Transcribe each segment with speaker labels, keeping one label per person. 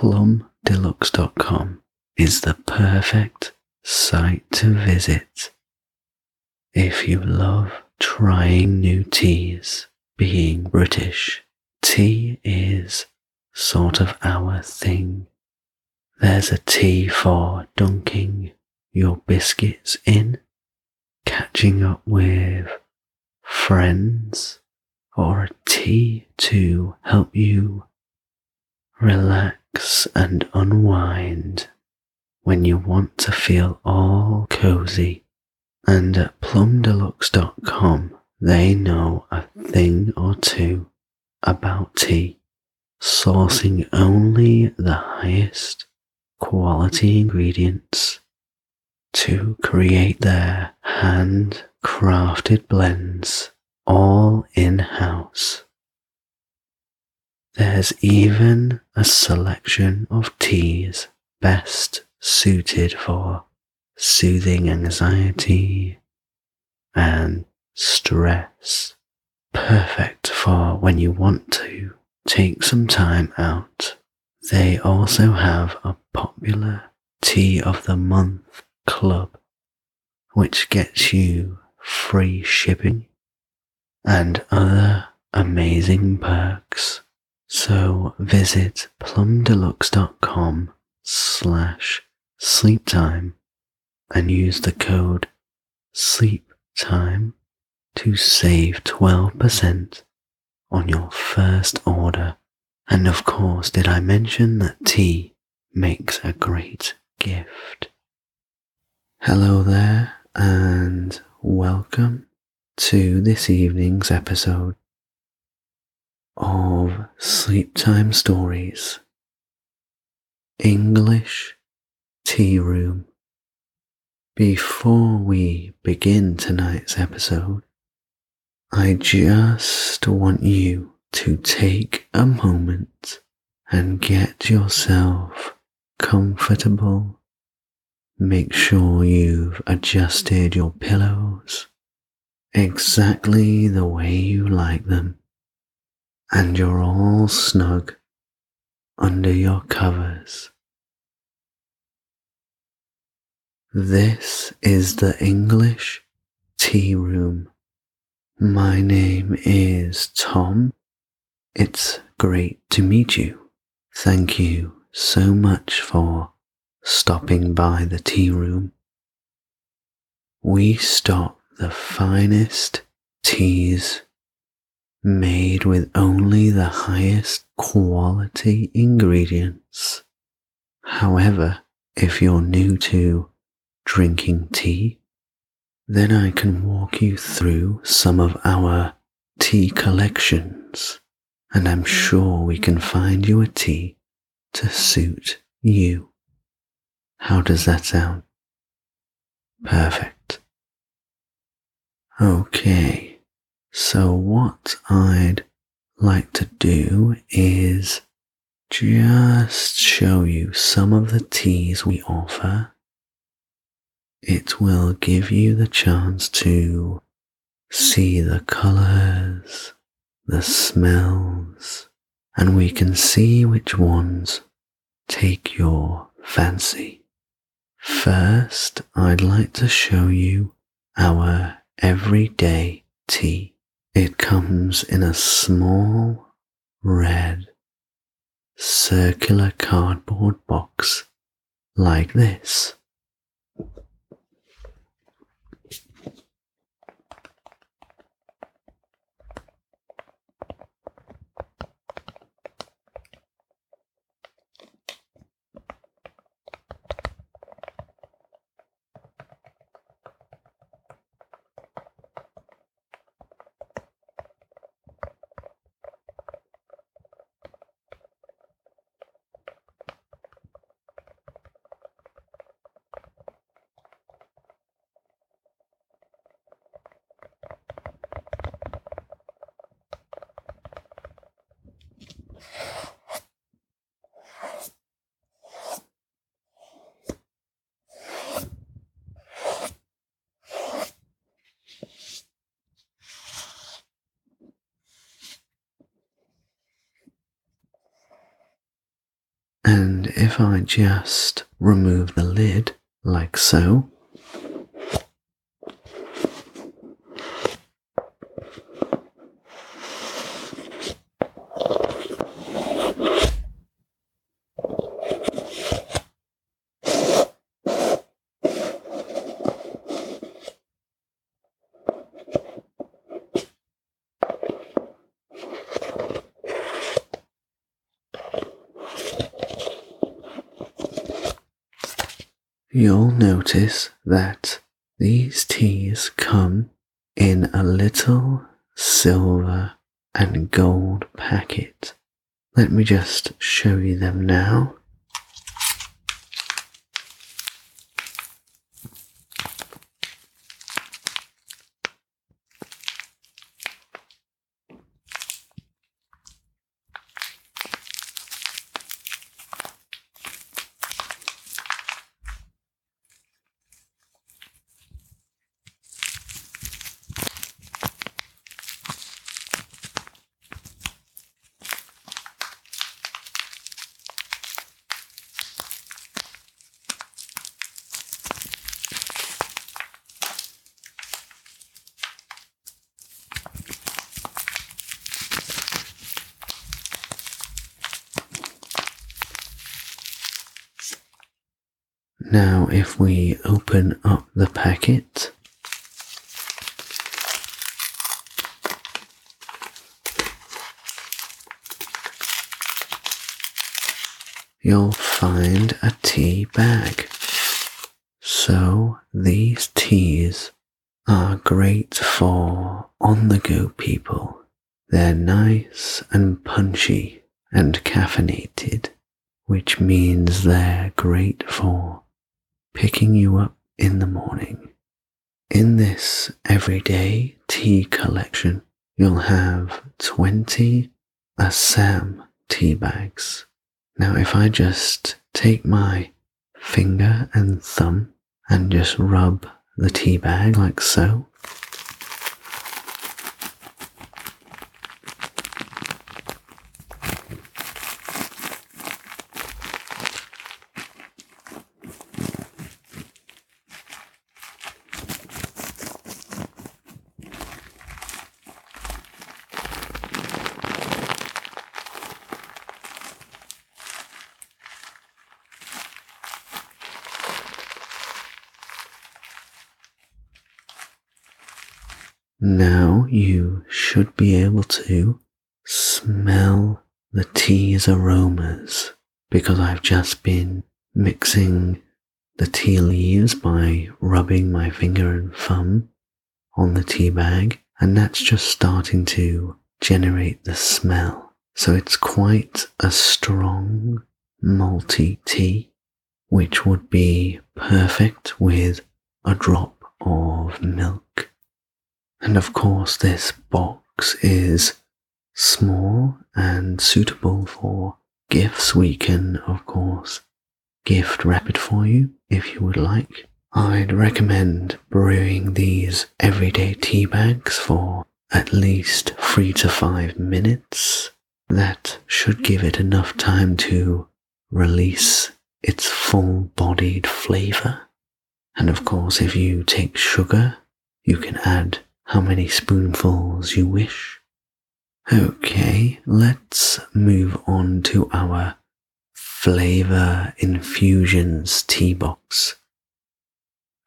Speaker 1: plumdeluxe.com is the perfect site to visit if you love trying new teas. Being British, tea is sort of our thing. There's a tea for dunking your biscuits in, catching up with friends, or a tea to help you relax and unwind when you want to feel all cozy. And at plumdeluxe.com, they know a thing or two about tea, sourcing only the highest quality ingredients to create their hand crafted blends all in house. There's even a selection of teas best suited for soothing anxiety and stress. Perfect for when you want to take some time out. They also have a popular Tea of the Month club, which gets you free shipping and other amazing perks. So visit plumdeluxe.com slash sleeptime and use the code sleeptime to save 12% on your first order. And of course, did I mention that tea makes a great gift? Hello there and welcome to this evening's episode of Sleep Time Stories English Tea Room. Before we begin tonight's episode, I just want you to take a moment and get yourself comfortable. Make sure you've adjusted your pillows exactly the way you like them, and you're all snug under your covers. This is the English Tea Room. My name is Tom. It's great to meet you. Thank you so much for stopping by the tea room. We stock the finest teas made with only the highest quality ingredients. However, if you're new to drinking tea, then I can walk you through some of our tea collections, and I'm sure we can find you a tea to suit you. How does that sound? Perfect. Okay, so what I'd like to do is just show you some of the teas we offer it will give you the chance to see the colors, the smells, and we can see which ones take your fancy. First, I'd like to show you our everyday tea. It comes in a small red circular cardboard box like this. And if I just remove the lid like so, you'll notice that these teas come in a little silver and gold packet. Let me just show you them now. Now, if we open up the packet, you'll find a tea bag. So, these teas are great for on the go people. They're nice and punchy and caffeinated, which means they're great for picking you up in the morning. In this everyday tea collection, you'll have 20 Assam tea bags. Now, if I just take my finger and thumb and just rub the tea bag like so, Now you should be able to smell the tea's aromas because I've just been mixing the tea leaves by rubbing my finger and thumb on the tea bag, and that's just starting to generate the smell. So it's quite a strong malty tea, which would be perfect with a drop of milk. And of course, this box is small and suitable for gifts. We can, of course, gift wrap it for you if you would like. I'd recommend brewing these everyday tea bags for at least three to five minutes. That should give it enough time to release its full bodied flavor. And of course, if you take sugar, you can add how many spoonfuls you wish. Okay, let's move on to our flavor infusions tea box.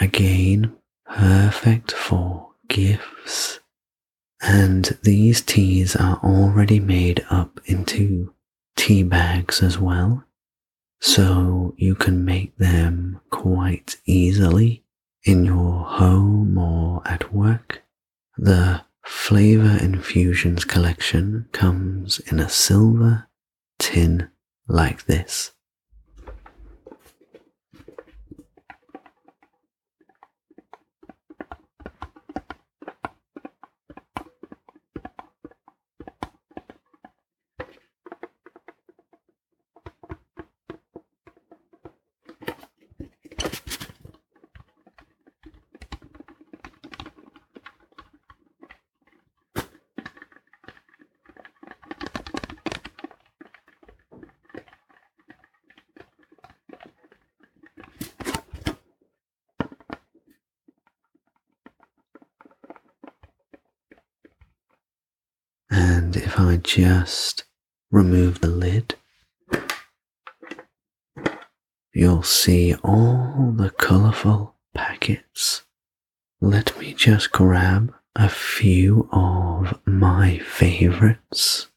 Speaker 1: Again, perfect for gifts. And these teas are already made up into tea bags as well, so you can make them quite easily in your home. The Flavor Infusions collection comes in a silver tin like this. If I just remove the lid, you'll see all the colourful packets. Let me just grab a few of my favourites.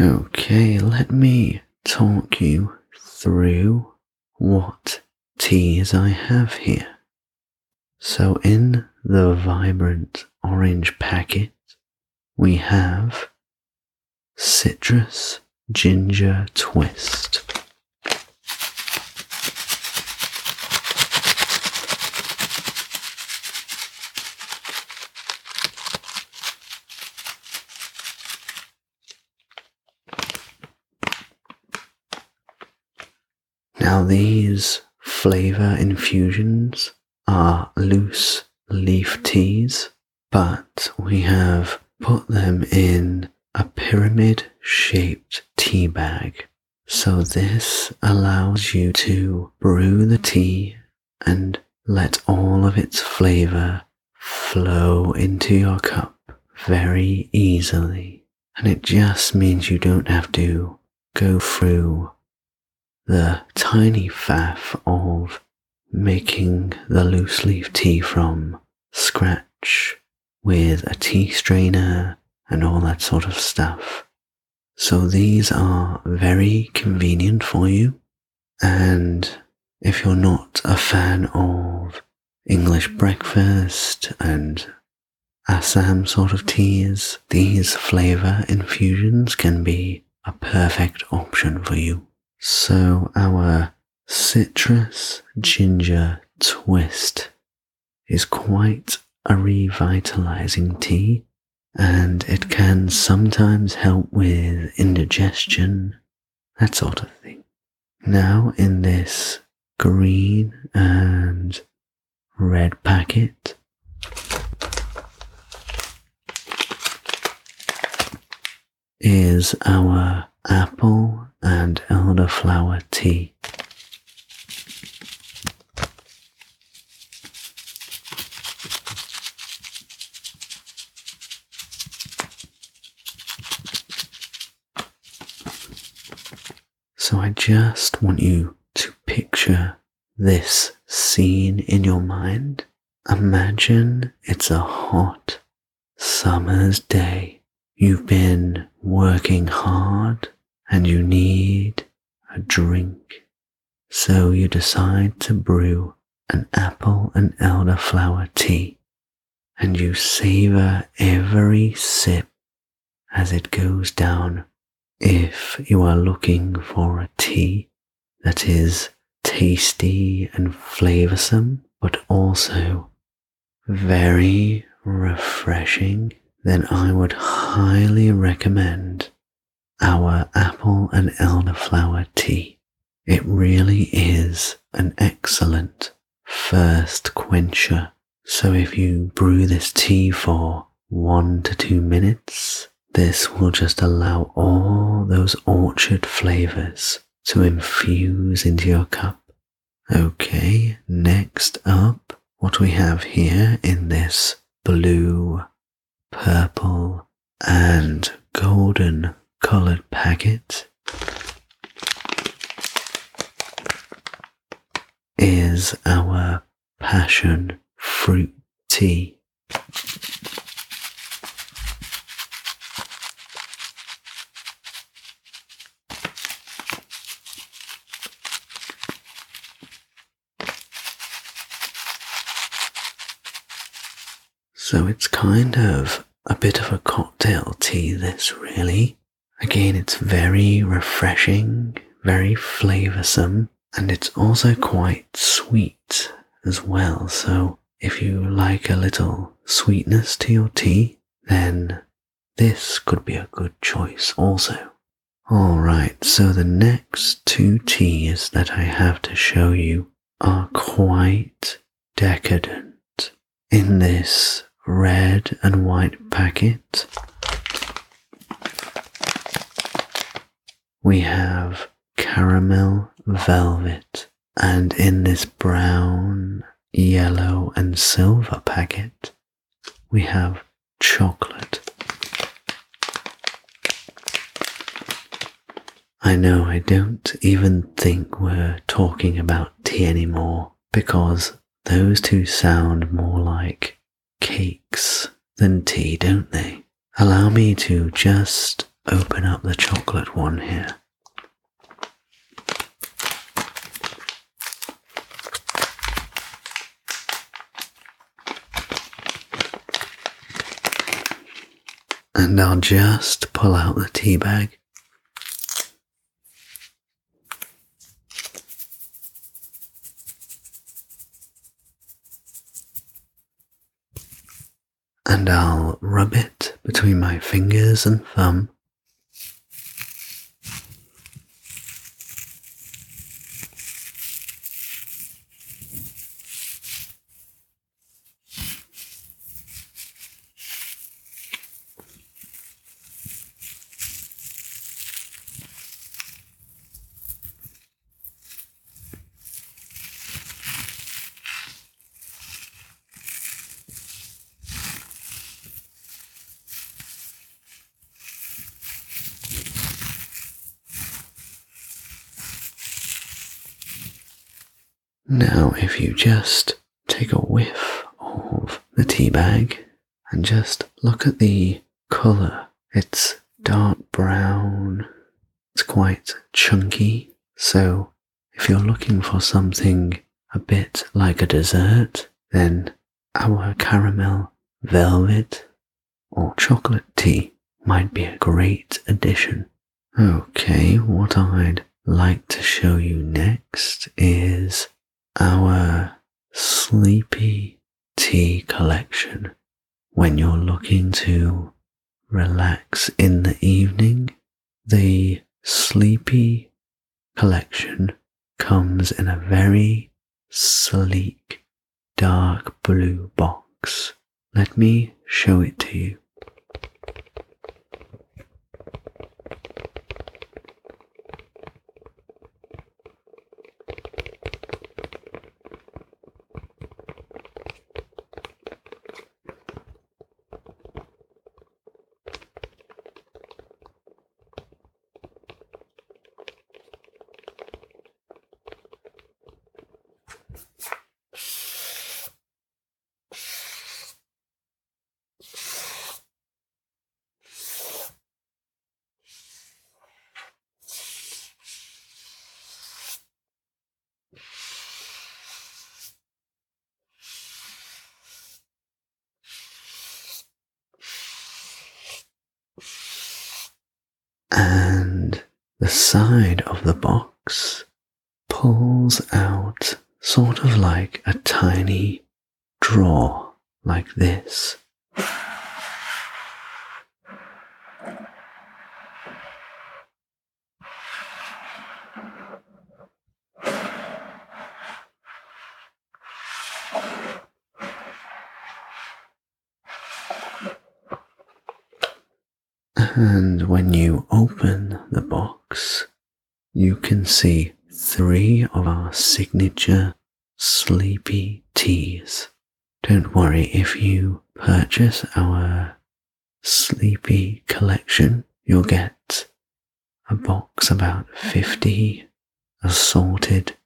Speaker 1: Okay, let me talk you through what teas I have here. So, in the vibrant orange packet, we have citrus ginger twist. These flavor infusions are loose leaf teas, but we have put them in a pyramid shaped tea bag. So, this allows you to brew the tea and let all of its flavor flow into your cup very easily. And it just means you don't have to go through the tiny faff of making the loose leaf tea from scratch with a tea strainer and all that sort of stuff. So these are very convenient for you. And if you're not a fan of English breakfast and Assam sort of teas, these flavor infusions can be a perfect option for you. So, our citrus ginger twist is quite a revitalizing tea, and it can sometimes help with indigestion, that sort of thing. Now, in this green and red packet, is our apple and elderflower tea. So I just want you to picture this scene in your mind. Imagine it's a hot summer's day. You've been working hard and you need a drink. So you decide to brew an apple and elderflower tea, and you savor every sip as it goes down. If you are looking for a tea that is tasty and flavorsome, but also very refreshing, then I would highly recommend our apple and elderflower tea. It really is an excellent first quencher. So if you brew this tea for one to two minutes, this will just allow all those orchard flavors to infuse into your cup. Okay, next up, what we have here in this blue, purple, and golden colored packet is our passion fruit tea. So it's kind of a bit of a cocktail tea, this really. Again, it's very refreshing, very flavoursome, and it's also quite sweet as well. So if you like a little sweetness to your tea, then this could be a good choice also. Alright, so the next two teas that I have to show you are quite decadent. In this red and white packet, we have caramel velvet, and in this brown, yellow, and silver packet, we have chocolate. I know I don't even think we're talking about tea anymore because those two sound more like cakes than tea, don't they? Allow me to just open up the chocolate one here. And I'll just pull out the tea bag. And I'll rub it between my fingers and thumb. Now, if you just take a whiff of the tea bag and just look at the colour, it's dark brown, it's quite chunky. So, if you're looking for something a bit like a dessert, then our caramel velvet or chocolate tea might be a great addition. Okay, what I'd like to show you next is our sleepy tea collection when you're looking to relax in the evening. The sleepy collection comes in a very sleek dark blue box. Let me show it to you. and the side of the box pulls out sort of like a tiny drawer like this. And when you open the box, you can see three of our signature sleepy teas. Don't worry if you purchase our sleepy collection, you'll get a box about 50 assorted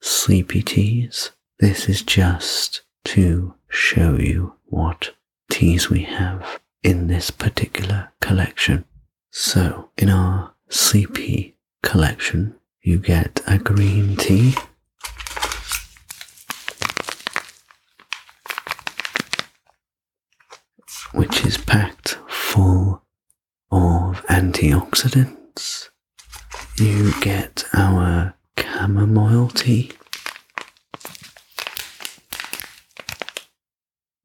Speaker 1: sleepy teas. This is just to show you what teas we have in this particular collection. So in our sleepy collection, you get a green tea. Which is packed full of antioxidants. You get our chamomile tea,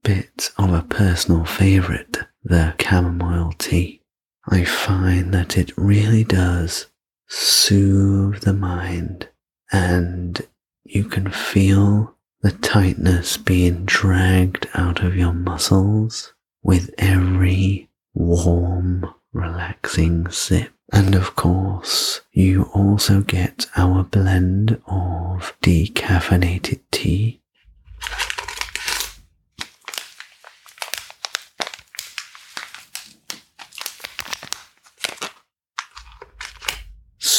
Speaker 1: bit of a personal favourite the chamomile tea. I find that it really does soothe the mind and you can feel the tightness being dragged out of your muscles with every warm, relaxing sip. And of course, you also get our blend of decaffeinated tea.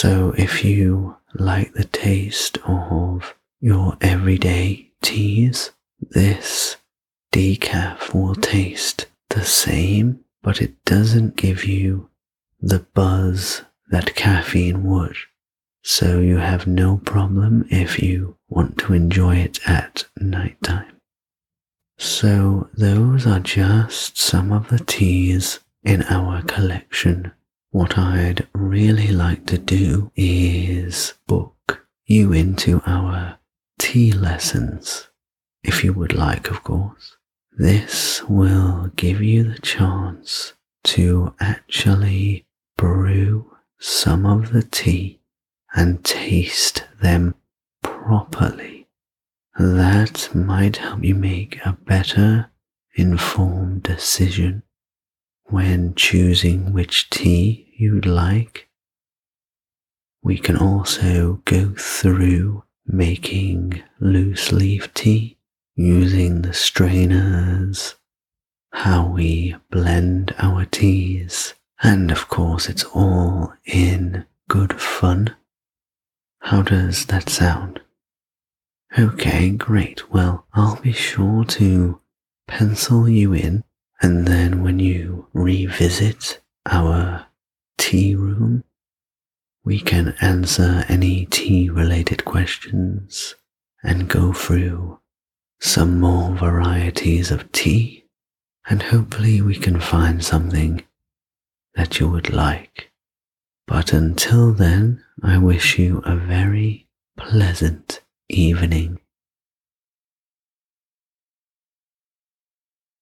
Speaker 1: So if you like the taste of your everyday teas, this decaf will taste the same, but it doesn't give you the buzz that caffeine would. So you have no problem if you want to enjoy it at night time. So those are just some of the teas in our collection. What I'd really like to do is book you into our tea lessons, if you would like, of course. This will give you the chance to actually brew some of the tea and taste them properly. That might help you make a better informed decision when choosing which tea you'd like. We can also go through making loose leaf tea using the strainers, how we blend our teas, and of course, it's all in good fun. How does that sound? Okay, great. Well, I'll be sure to pencil you in, and then when you revisit our tea room, we can answer any tea related questions and go through some more varieties of tea, and hopefully we can find something that you would like. But until then, I wish you a very pleasant evening